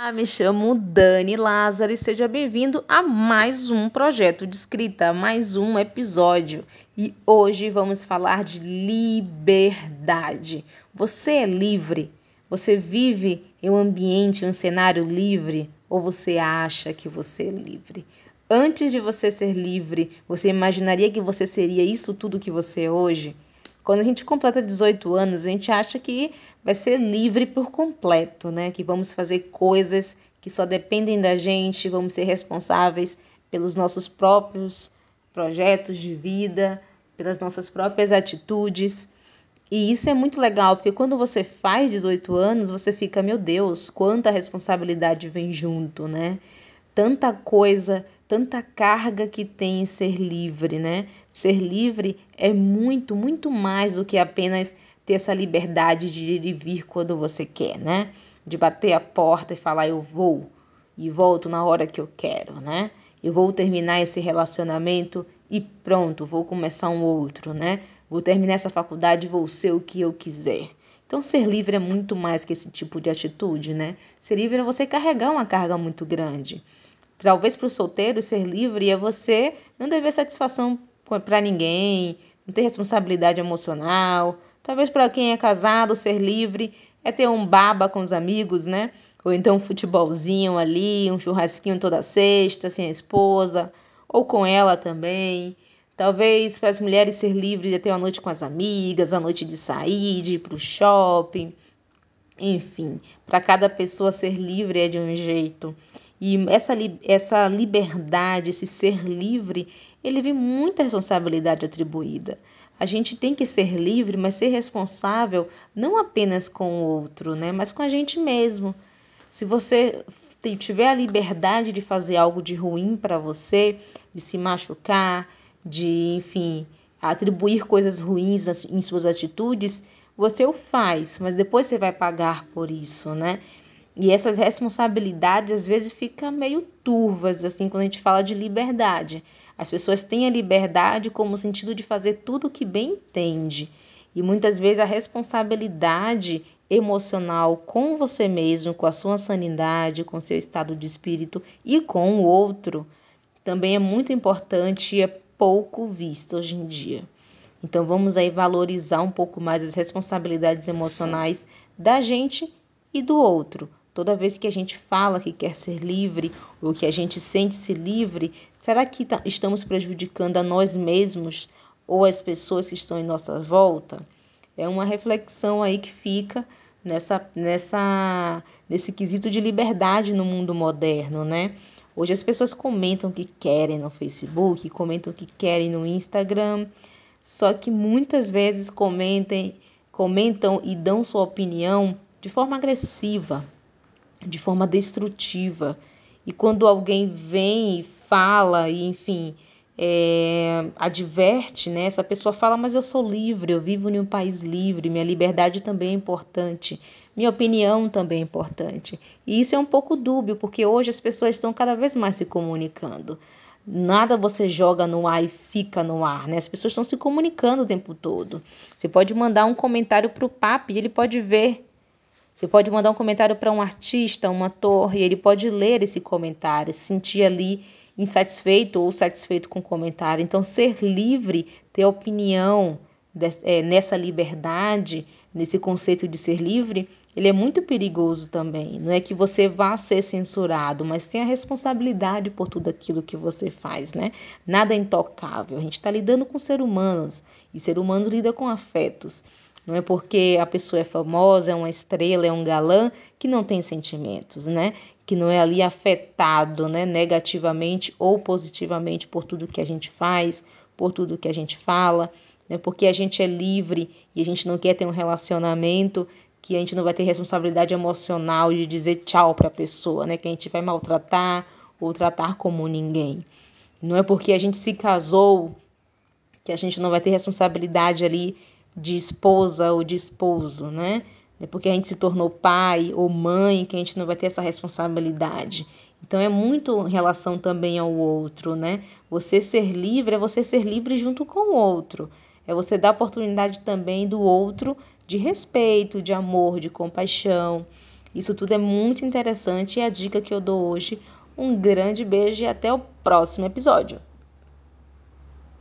Ah, me chamo Dani Lázaro e seja bem-vindo a mais um projeto de escrita, mais um episódio. E hoje vamos falar de liberdade. Você é livre? Você vive em um ambiente, um cenário livre? Ou você acha que você é livre? Antes de você ser livre, você imaginaria que você seria isso tudo que você é hoje? Quando a gente completa 18 anos, a gente acha que vai ser livre por completo, né? Que vamos fazer coisas que só dependem da gente, vamos ser responsáveis pelos nossos próprios projetos de vida, pelas nossas próprias atitudes. E isso é muito legal, porque quando você faz 18 anos, você fica, meu Deus, quanta responsabilidade vem junto, né? Tanta coisa tanta carga que tem em ser livre, né? Ser livre é muito, muito mais do que apenas ter essa liberdade de ir e vir quando você quer, né? De bater a porta e falar eu vou e volto na hora que eu quero, né? Eu vou terminar esse relacionamento e pronto, vou começar um outro, né? Vou terminar essa faculdade, vou ser o que eu quiser. Então, ser livre é muito mais que esse tipo de atitude, né? Ser livre é você carregar uma carga muito grande. Talvez para o solteiro ser livre é você não dever satisfação para ninguém, não ter responsabilidade emocional. Talvez para quem é casado ser livre é ter um baba com os amigos, né? Ou então um futebolzinho ali, um churrasquinho toda sexta, sem a esposa, ou com ela também. Talvez para as mulheres ser livre de ter uma noite com as amigas, uma noite de sair, de ir para o shopping. Enfim, para cada pessoa ser livre é de um jeito. E essa, essa liberdade, esse ser livre, ele vem muita responsabilidade atribuída. A gente tem que ser livre, mas ser responsável não apenas com o outro, né, mas com a gente mesmo. Se você tiver a liberdade de fazer algo de ruim para você, de se machucar, de, enfim, atribuir coisas ruins em suas atitudes, você o faz, mas depois você vai pagar por isso, né? E essas responsabilidades às vezes ficam meio turvas, assim, quando a gente fala de liberdade. As pessoas têm a liberdade como sentido de fazer tudo o que bem entende. E muitas vezes a responsabilidade emocional com você mesmo, com a sua sanidade, com seu estado de espírito e com o outro também é muito importante e é pouco visto hoje em dia. Então vamos aí valorizar um pouco mais as responsabilidades emocionais da gente e do outro Toda vez que a gente fala que quer ser livre ou que a gente sente-se livre, será que tá, estamos prejudicando a nós mesmos ou as pessoas que estão em nossa volta? É uma reflexão aí que fica nessa, nessa, nesse quesito de liberdade no mundo moderno, né? Hoje as pessoas comentam o que querem no Facebook, comentam o que querem no Instagram, só que muitas vezes comentem, comentam e dão sua opinião de forma agressiva, de forma destrutiva. E quando alguém vem e fala, e enfim, é, adverte, né? Essa pessoa fala, mas eu sou livre, eu vivo em um país livre, minha liberdade também é importante, minha opinião também é importante. E isso é um pouco dúbio, porque hoje as pessoas estão cada vez mais se comunicando. Nada você joga no ar e fica no ar, né? As pessoas estão se comunicando o tempo todo. Você pode mandar um comentário para o papo e ele pode ver você pode mandar um comentário para um artista, um ator, e ele pode ler esse comentário, se sentir ali insatisfeito ou satisfeito com o comentário. Então, ser livre, ter opinião é, nessa liberdade, nesse conceito de ser livre, ele é muito perigoso também. Não é que você vá ser censurado, mas tem a responsabilidade por tudo aquilo que você faz, né? Nada é intocável. A gente está lidando com seres humanos e ser humanos lida com afetos. Não é porque a pessoa é famosa, é uma estrela, é um galã que não tem sentimentos, né? Que não é ali afetado, né, negativamente ou positivamente por tudo que a gente faz, por tudo que a gente fala, né? Porque a gente é livre e a gente não quer ter um relacionamento que a gente não vai ter responsabilidade emocional de dizer tchau para a pessoa, né? Que a gente vai maltratar ou tratar como ninguém. Não é porque a gente se casou que a gente não vai ter responsabilidade ali de esposa ou de esposo, né? É porque a gente se tornou pai ou mãe que a gente não vai ter essa responsabilidade. Então é muito em relação também ao outro, né? Você ser livre é você ser livre junto com o outro. É você dar oportunidade também do outro de respeito, de amor, de compaixão. Isso tudo é muito interessante e é a dica que eu dou hoje. Um grande beijo e até o próximo episódio.